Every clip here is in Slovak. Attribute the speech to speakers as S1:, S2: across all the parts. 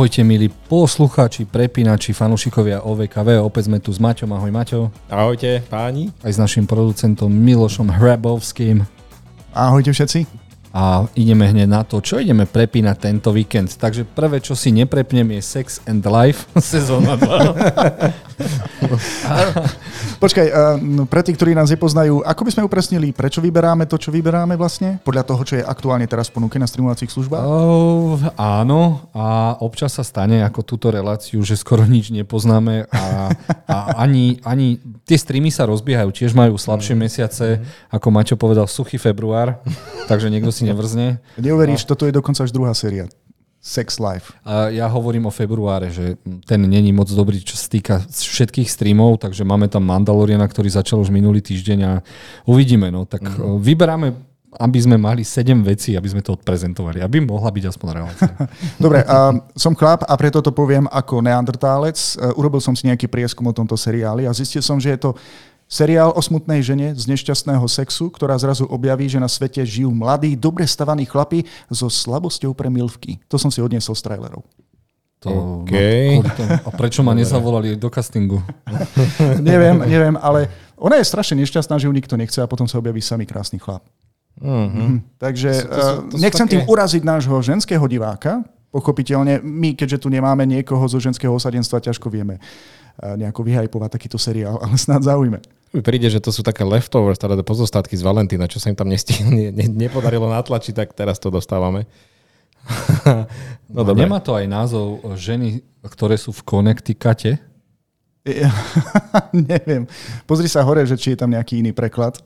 S1: Ahojte milí poslucháči, prepínači, fanúšikovia OVKV. Opäť sme tu s Maťom. Ahoj Maťo.
S2: Ahojte páni.
S1: Aj s našim producentom Milošom Hrabovským.
S3: Ahojte všetci
S1: a ideme hneď na to, čo ideme prepínať tento víkend. Takže prvé, čo si neprepnem, je Sex and Life sezóna 2.
S3: Počkaj, no, pre tých, ktorí nás nepoznajú, ako by sme upresnili, prečo vyberáme to, čo vyberáme vlastne? Podľa toho, čo je aktuálne teraz ponuke na streamovacích službách?
S1: Oh, áno, a občas sa stane ako túto reláciu, že skoro nič nepoznáme a, a ani, ani tie streamy sa rozbiehajú, tiež majú slabšie mm. mesiace, ako Maťo povedal, suchý február, takže niekto si nevrzne.
S3: Neuveríš, toto je dokonca až druhá séria. Sex Life.
S1: A ja hovorím o februáre, že ten není moc dobrý, čo sa týka všetkých streamov, takže máme tam Mandaloriana, ktorý začal už minulý týždeň a uvidíme. No. Tak mm-hmm. vyberáme aby sme mali 7 vecí, aby sme to odprezentovali, aby mohla byť aspoň relácia.
S3: Dobre, uh, som chlap a preto to poviem ako neandertálec. Uh, urobil som si nejaký prieskum o tomto seriáli a zistil som, že je to Seriál o smutnej žene z nešťastného sexu, ktorá zrazu objaví, že na svete žijú mladí, dobre stavaní chlapi so slabosťou pre milvky. To som si odniesol z trailerov.
S1: To, okay. no, a prečo ma nezavolali do castingu?
S3: neviem, neviem, ale ona je strašne nešťastná, že ju nikto nechce a potom sa objaví samý krásny chlap. Uh-huh. Mm, takže to, to, to, to nechcem také... tým uraziť nášho ženského diváka. Pochopiteľne, my, keďže tu nemáme niekoho zo ženského osadenstva, ťažko vieme nejako vyhajpovať takýto seriál, ale snad zaujme.
S2: Mi príde, že to sú také leftovers, teda pozostatky z Valentína, čo sa im tam nestihne, ne, nepodarilo natlačiť, tak teraz to dostávame.
S1: no, dobre. Nemá to aj názov ženy, ktoré sú v Connecticute?
S3: Ja, neviem. Pozri sa hore, že či je tam nejaký iný preklad.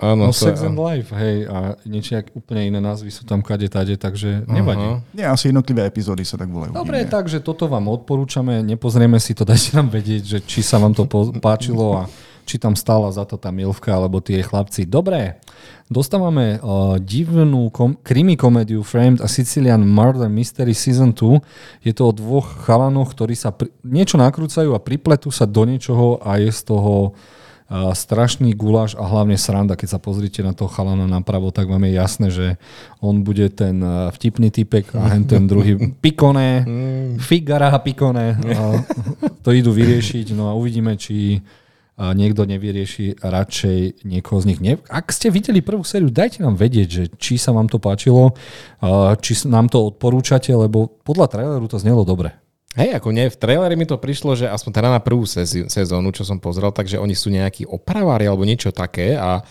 S1: Áno, no, Sex and Life, hej, a niečo úplne iné názvy sú tam kade tade, takže nevadí. Uh-huh.
S3: Nie, asi jednotlivé epizódy sa tak volajú.
S1: Dobre, nie. takže toto vám odporúčame, nepozrieme si to, dajte nám vedieť, že či sa vám to páčilo a či tam stála za to tá milvka alebo tie chlapci. Dobre, dostávame uh, divnú kom- krimi komédiu Framed a Sicilian Murder Mystery Season 2. Je to o dvoch chalanoch, ktorí sa pri- niečo nakrúcajú a pripletú sa do niečoho a je z toho strašný guláš a hlavne sranda, keď sa pozrite na toho chalana napravo, tak vám je jasné, že on bude ten vtipný typek a hen ten druhý pikone, figara pikone. To idú vyriešiť, no a uvidíme, či niekto nevyrieši radšej niekoho z nich. Ak ste videli prvú sériu, dajte nám vedieť, že či sa vám to páčilo, či nám to odporúčate, lebo podľa traileru to znelo dobre.
S2: Hej, ako nie, v traileri mi to prišlo, že aspoň teda na prvú sezónu, čo som pozrel, takže oni sú nejakí opravári alebo niečo také a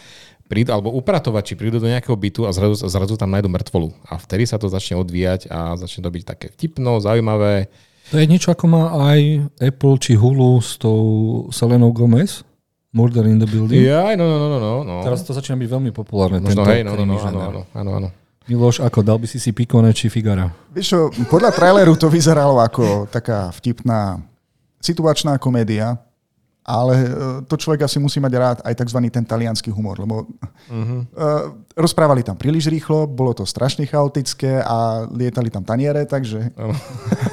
S2: prídu, alebo upratovači prídu do nejakého bytu a zrazu, zrazu tam nájdu mŕtvolu. A vtedy sa to začne odvíjať a začne to byť také vtipno, zaujímavé.
S1: To je niečo ako má aj Apple či Hulu s tou Selenou Gomez? Murder in the Building?
S2: Ja, no, no, no, no, no.
S1: Teraz to začína byť veľmi populárne.
S2: Možno, hej, no, no, no, áno, áno, áno, áno.
S1: Miloš, ako dal by si si Pikone či Figara?
S3: Vieš čo, podľa traileru to vyzeralo ako taká vtipná situačná komédia, ale e, to človek asi musí mať rád aj tzv. ten talianský humor, lebo uh-huh. rozprávali tam príliš rýchlo, bolo to strašne chaotické a lietali tam taniere, takže...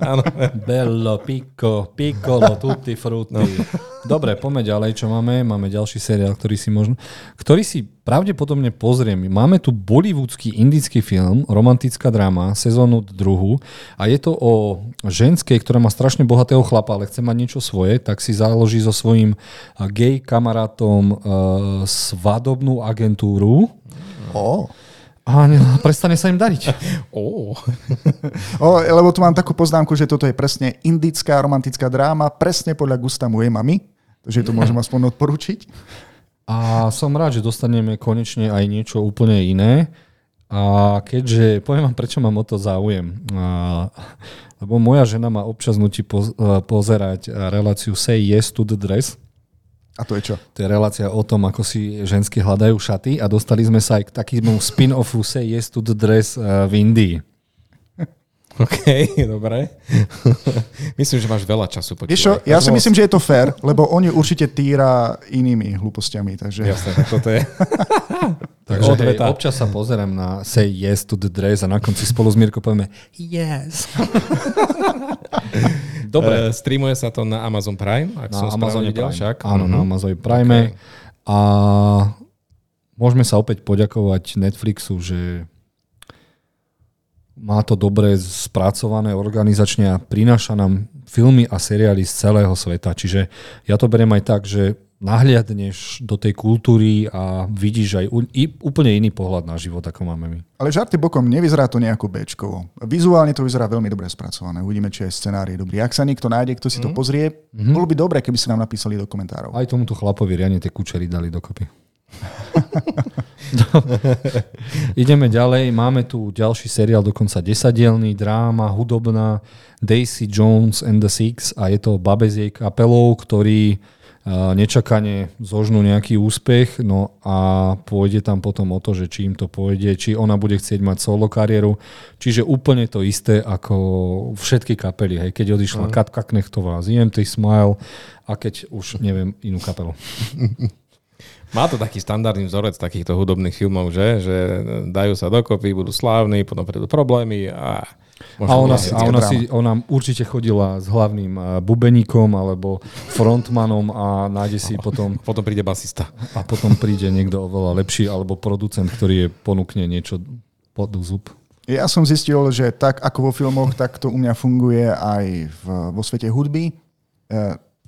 S1: Áno. Bello, pico, piccolo, tutti frutti. No. Dobre, poďme ďalej, čo máme. Máme ďalší seriál, ktorý si možno, ktorý si pravdepodobne pozriem. Máme tu bollywoodský indický film, romantická dráma, sezónu druhú a je to o ženskej, ktorá má strašne bohatého chlapa, ale chce mať niečo svoje, tak si založí so svojím gay kamarátom uh, svadobnú agentúru.
S3: Oh.
S1: A prestane sa im dariť.
S3: Oh. oh, lebo tu mám takú poznámku, že toto je presne indická romantická dráma, presne podľa gusta mojej mamy. Takže to môžem aspoň odporučiť.
S1: A som rád, že dostaneme konečne aj niečo úplne iné. A keďže, poviem vám, prečo mám o to záujem. A, lebo moja žena má občas nutí poz, pozerať reláciu Say Yes to the Dress.
S3: A to je čo?
S1: To je relácia o tom, ako si žensky hľadajú šaty a dostali sme sa aj k takému spin-offu Say Yes to the Dress v Indii.
S2: OK, dobre. myslím, že máš veľa času
S3: počúvať. Vieš čo, ja si myslím, že je to fér, lebo oni určite týra inými hlúpostiami. Takže...
S2: Jasné, tak toto je.
S1: takže hej, občas sa pozerám na Say Yes to the Dress a na konci spolu s Mirko povieme Yes.
S2: Dobre. Uh, streamuje sa to na Amazon Prime, ak na som Amazon videl
S1: Prime. však. Áno, uh-huh. na mhm. Amazon Prime. Okay. A môžeme sa opäť poďakovať Netflixu, že má to dobre spracované organizačne a prináša nám filmy a seriály z celého sveta. Čiže ja to beriem aj tak, že nahliadneš do tej kultúry a vidíš aj úplne iný pohľad na život, ako máme my.
S3: Ale žarty bokom, nevyzerá to nejako Bčkovo. Vizuálne to vyzerá veľmi dobre spracované. Uvidíme, či aj scenár je dobrý. Ak sa niekto nájde, kto si to mhm. pozrie, mm-hmm. bolo by dobre, keby si nám napísali do komentárov.
S1: Aj tomuto chlapovi riadne tie kučery dali dokopy. Ideme ďalej. Máme tu ďalší seriál, dokonca desadielný, dráma, hudobná, Daisy Jones and the Six a je to babeziek kapelou, ktorí nečakane zožnú nejaký úspech, no a pôjde tam potom o to, že či im to pôjde, či ona bude chcieť mať solo kariéru. Čiže úplne to isté ako všetky kapely. Hej. Keď odišla uh-huh. Katka Knechtová z EMT Smile a keď už neviem inú kapelu.
S2: Má to taký standardný vzorec takýchto hudobných filmov, že? že dajú sa dokopy, budú slávni, potom prídu problémy a
S1: a ona, si, a ona, si, ona určite chodila s hlavným eh, bubeníkom alebo frontmanom a nájde si potom...
S2: Potom príde basista.
S1: A potom príde niekto oveľa lepší alebo producent, ktorý je ponúkne niečo pod zub.
S3: Ja som zistil, že tak ako vo filmoch, tak to u mňa funguje aj v, vo svete hudby. E,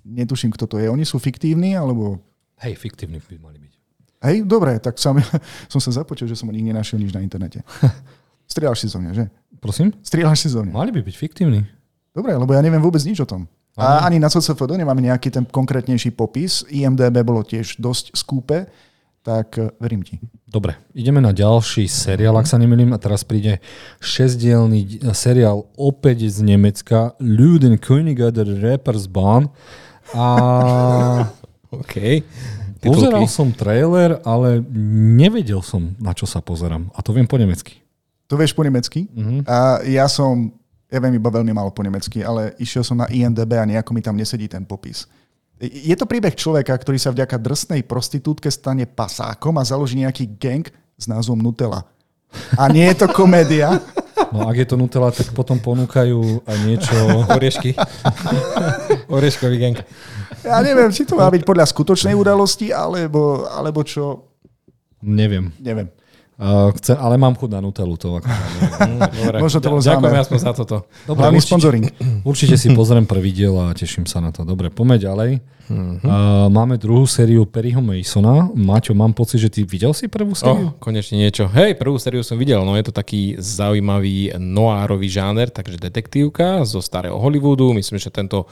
S3: netuším, kto to je. Oni sú fiktívni, alebo...
S1: Hej, fiktívni by mali byť.
S3: Hej, dobre, tak som, som sa započul, že som o nich nenašiel nič na internete. Strieľaš si zo mňa, že?
S1: Prosím?
S3: Strieľaš mňa.
S1: Mali by byť fiktívni.
S3: Dobre, lebo ja neviem vôbec nič o tom. A ani na CCFD nemáme nejaký ten konkrétnejší popis. IMDB bolo tiež dosť skúpe, tak eh, verím ti.
S1: Dobre, ideme na ďalší seriál, ak sa nemýlim. A teraz príde šesdielný seriál opäť z Nemecka Luden Königer der Rappersbahn. A...
S2: OK.
S1: Pozeral som trailer, ale nevedel som, na čo sa pozerám. A to viem po nemecky.
S3: To vieš po nemecky? Uh-huh. A ja som, ja viem iba veľmi málo po nemecky, ale išiel som na INDB a nejako mi tam nesedí ten popis. Je to príbeh človeka, ktorý sa vďaka drsnej prostitútke stane pasákom a založí nejaký gang s názvom Nutella. A nie je to komédia.
S1: No ak je to Nutella, tak potom ponúkajú aj niečo...
S2: Oriešky. Orieškový gang.
S3: Ja neviem, či to má byť podľa skutočnej udalosti, alebo, alebo čo.
S1: Neviem.
S3: Neviem.
S1: Uh, chce, ale mám chuť na Nutellu. To ako,
S3: Dobre. Možno to bol
S2: Ďakujem aspoň za toto.
S3: Dobre, Hlavný sponzoring.
S1: Určite si pozriem prvý diel a teším sa na to. Dobre, poďme ďalej. Uh-huh. Uh, máme druhú sériu Perryho Masona. Maťo, mám pocit, že ty videl si prvú sériu?
S2: Oh, konečne niečo. Hej, prvú sériu som videl. No je to taký zaujímavý noárový žáner, takže detektívka zo starého Hollywoodu. Myslím, že tento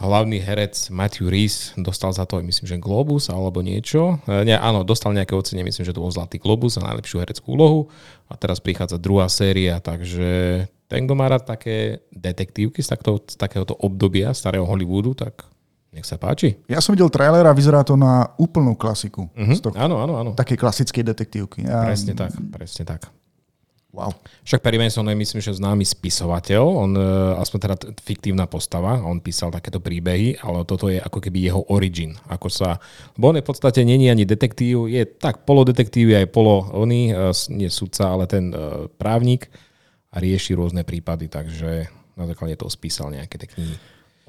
S2: hlavný herec Matthew Reese dostal za to, myslím, že Globus alebo niečo. E, nie, áno, dostal nejaké ocenie, myslím, že to bol Zlatý Globus za najlepšiu hereckú úlohu. A teraz prichádza druhá séria, takže ten, kto má rád také detektívky z, takto, z takéhoto obdobia starého Hollywoodu, tak nech sa páči.
S3: Ja som videl trailer a vyzerá to na úplnú klasiku.
S2: Uh-huh. áno, áno, áno.
S3: Také klasickej detektívky.
S2: Ja... Presne tak, presne tak.
S3: Wow.
S2: Však Perry Mason je myslím, že známy spisovateľ, on e, aspoň teda fiktívna postava, on písal takéto príbehy, ale toto je ako keby jeho origin, ako sa, lebo on je v podstate není ani detektív, je tak polodetektív, aj polo oný, e, nie sudca, ale ten e, právnik a rieši rôzne prípady, takže na základe toho spísal nejaké tie knihy.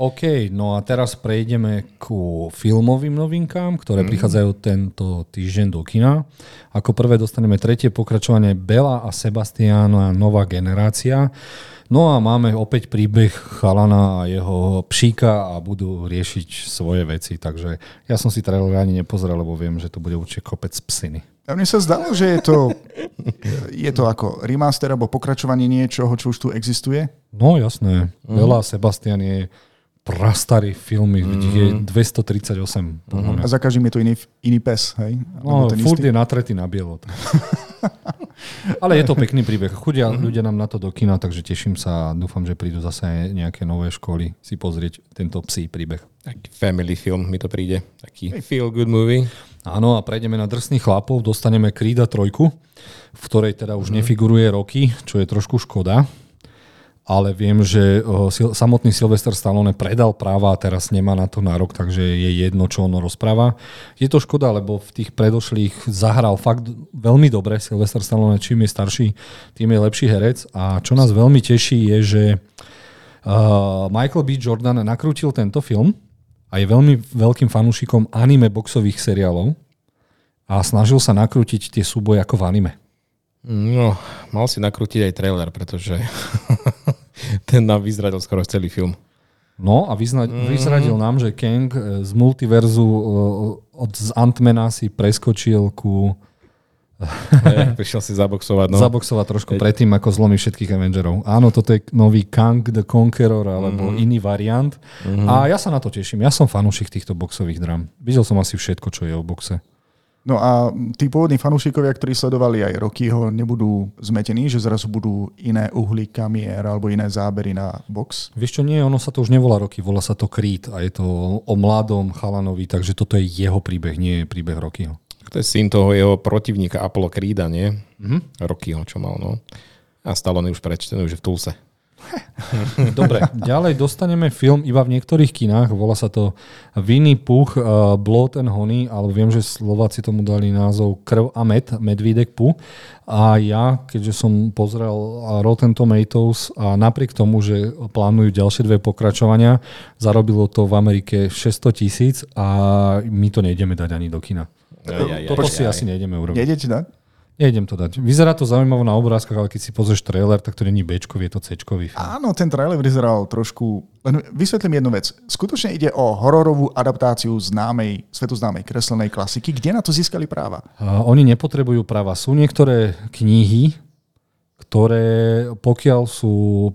S1: OK, no a teraz prejdeme ku filmovým novinkám, ktoré mm. prichádzajú tento týždeň do kina. Ako prvé dostaneme tretie pokračovanie Bela a Sebastiana Nová generácia. No a máme opäť príbeh chalana a jeho pšíka a budú riešiť svoje veci. Takže ja som si trailer ani nepozrel, lebo viem, že to bude určite kopec psiny.
S3: A mne sa zdalo, že je to, je to ako remaster alebo pokračovanie niečoho, čo už tu existuje?
S1: No jasné. Mm. Bela a Sebastian je prastarý filmy, mm. je 238. Mm.
S3: A za každým je to iný, iný pes, hej?
S1: No, furt istý? je natretý na bielo. Ale je to pekný príbeh. Chudia mm. ľudia nám na to do kina, takže teším sa a dúfam, že prídu zase nejaké nové školy si pozrieť tento psí príbeh.
S2: Taký family film mi to príde. Taký feel good movie.
S1: Áno, a prejdeme na drsných chlapov, dostaneme Krída trojku, v ktorej teda už mm. nefiguruje roky, čo je trošku škoda ale viem, že samotný Sylvester Stallone predal práva a teraz nemá na to nárok, takže je jedno, čo on rozpráva. Je to škoda, lebo v tých predošlých zahral fakt veľmi dobre Sylvester Stallone, čím je starší, tým je lepší herec a čo nás veľmi teší je, že Michael B. Jordan nakrútil tento film a je veľmi veľkým fanúšikom anime boxových seriálov a snažil sa nakrútiť tie súboje ako v anime.
S2: No, mal si nakrútiť aj trailer, pretože ten nám vyzradil skoro celý film.
S1: No a vyzna- mm. vyzradil nám, že Kang e, z multiverzu e, od z Antmana si preskočil ku
S2: Hey, prišiel si zaboxovať. No.
S1: Zaboxovať trošku Hey. predtým, ako zlomí všetkých Avengerov. Áno, toto je nový Kang the Conqueror, alebo mm-hmm. iný variant. Mm-hmm. A ja sa na to teším. Ja som fanúšik týchto boxových dram. Videl som asi všetko, čo je o boxe.
S3: No a tí pôvodní fanúšikovia, ktorí sledovali aj Rockyho, nebudú zmetení, že zrazu budú iné uhly kamier alebo iné zábery na box?
S1: Vieš čo, nie, ono sa to už nevolá Rocky, volá sa to Creed a je to o mladom chalanovi, takže toto je jeho príbeh, nie je príbeh Rockyho.
S2: To je syn toho jeho protivníka Apollo Creeda, nie? Mm-hmm. Rockyho, čo mal, no. A Stallone už prečtený, už v Tulse.
S1: Dobre, ďalej dostaneme film iba v niektorých kinách, volá sa to Winnie Puch uh, Blood and Honey, ale viem, že Slováci tomu dali názov Krv a med, Medvídek Pu. A ja, keďže som pozrel Rotten Tomatoes a napriek tomu, že plánujú ďalšie dve pokračovania, zarobilo to v Amerike 600 tisíc a my to nejdeme dať ani do kina. Aj, aj, aj, to si asi nejdeme urobiť.
S3: Nejdete dať?
S1: Nejdem to dať. Vyzerá to zaujímavo na obrázkach, ale keď si pozrieš trailer, tak to není b je to c.
S3: Áno, ten trailer vyzeral trošku... Len vysvetlím jednu vec. Skutočne ide o hororovú adaptáciu známej, svetoznámej kreslenej klasiky. Kde na to získali práva?
S1: A oni nepotrebujú práva. Sú niektoré knihy, ktoré pokiaľ sú,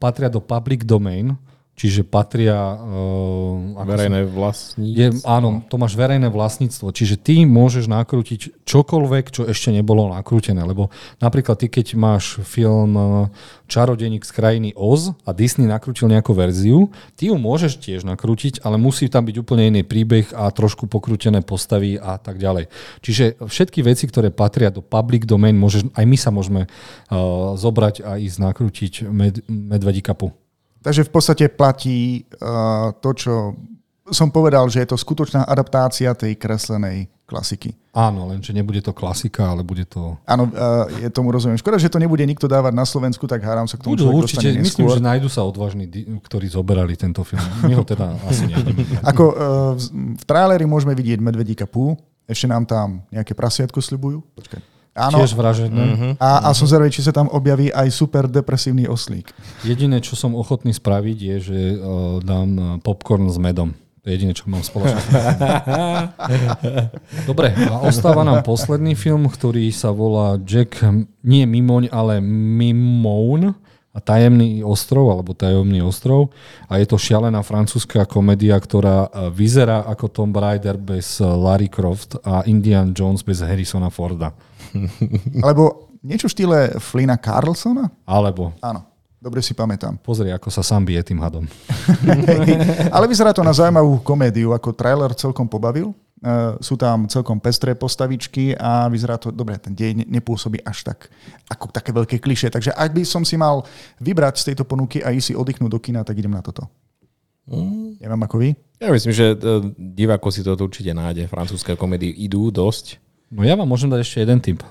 S1: patria do public domain, čiže patria...
S2: Uh, verejné vlastníctvo.
S1: Je, áno, to máš verejné vlastníctvo, čiže ty môžeš nakrútiť čokoľvek, čo ešte nebolo nakrútené, lebo napríklad ty, keď máš film eh, Čarodeník z krajiny Oz a Disney nakrútil nejakú verziu, ty ju môžeš tiež nakrútiť, ale musí tam byť úplne iný príbeh a trošku pokrútené postavy a tak ďalej. Čiže všetky veci, ktoré patria do public domain, môžeš, aj my sa môžeme uh, zobrať a ísť nakrútiť med, medvedí kapu.
S3: Takže v podstate platí uh, to, čo som povedal, že je to skutočná adaptácia tej kreslenej klasiky.
S1: Áno, lenže nebude to klasika, ale bude to...
S3: Áno, uh, je tomu rozumiem. Škoda, že to nebude nikto dávať na Slovensku, tak hádam sa k tomu
S1: Budú, určite, myslím, že nájdu sa odvážni, ktorí zoberali tento film. My ho teda asi nejdeme.
S3: Ako uh, v, v traileri môžeme vidieť Medvedíka Pú, ešte nám tam nejaké prasiatko slibujú. Počkaj.
S1: Áno. Tiež vražedné. Uh-huh.
S3: A, a som zvedavý, či sa tam objaví aj super depresívny oslík.
S1: Jediné, čo som ochotný spraviť, je, že uh, dám e, popcorn s medom. To je jediné, čo mám spoločné. Dobre, a ostáva nám posledný film, ktorý sa volá Jack, nie Mimoň, ale Mimoun a Tajemný ostrov, alebo Tajomný ostrov. A je to šialená francúzska komédia, ktorá e, vyzerá ako Tom Raider bez Larry Croft a Indian Jones bez Harrisona Forda.
S3: Alebo niečo v štýle Flina Carlsona?
S1: Alebo.
S3: Áno. Dobre si pamätám.
S1: Pozri, ako sa sám bije tým hadom.
S3: Ale vyzerá to na zaujímavú komédiu, ako trailer celkom pobavil. Uh, sú tam celkom pestré postavičky a vyzerá to, dobre, ten dej nepôsobí až tak, ako také veľké kliše. Takže ak by som si mal vybrať z tejto ponuky a ísť si oddychnúť do kina, tak idem na toto. Mm. Neviem ako vy.
S2: Ja myslím, že uh, diváko si to určite nájde. Francúzske komédie idú dosť.
S1: No ja vám môžem dať ešte jeden tip.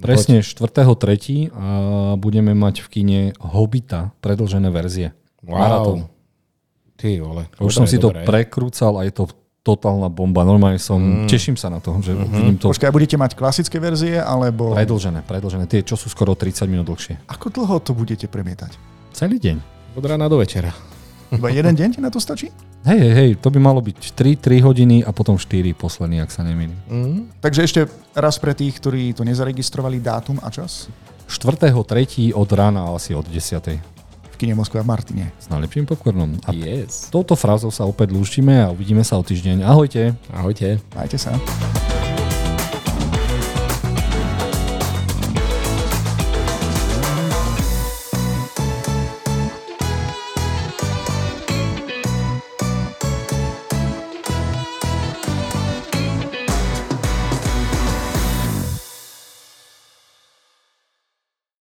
S1: Presne 4.3. a budeme mať v kine Hobita, predlžené verzie.
S2: Wow. Maratón. Ty vole.
S1: Už dobre, som si dobre. to prekrúcal a je to totálna bomba. Normálne som, mm. teším sa na to, že mm-hmm. vidím to.
S3: Počkaj, budete mať klasické verzie, alebo...
S1: Predlžené, predlžené. Tie, čo sú skoro 30 minút dlhšie.
S3: Ako dlho to budete premietať?
S1: Celý deň.
S2: Od rána do večera.
S3: Iba jeden deň ti na to stačí?
S1: Hej, hej, hej, to by malo byť 3, 3 hodiny a potom 4 posledný, ak sa nemýlim. Mm.
S3: Takže ešte raz pre tých, ktorí to nezaregistrovali, dátum a čas?
S1: 4.3. od rána asi od 10.
S3: V kine Moskva v Martine.
S1: S najlepším popcornom.
S2: A yes.
S1: touto frázou sa opäť lúštime a uvidíme sa o týždeň. Ahojte.
S2: Ahojte.
S3: Majte sa.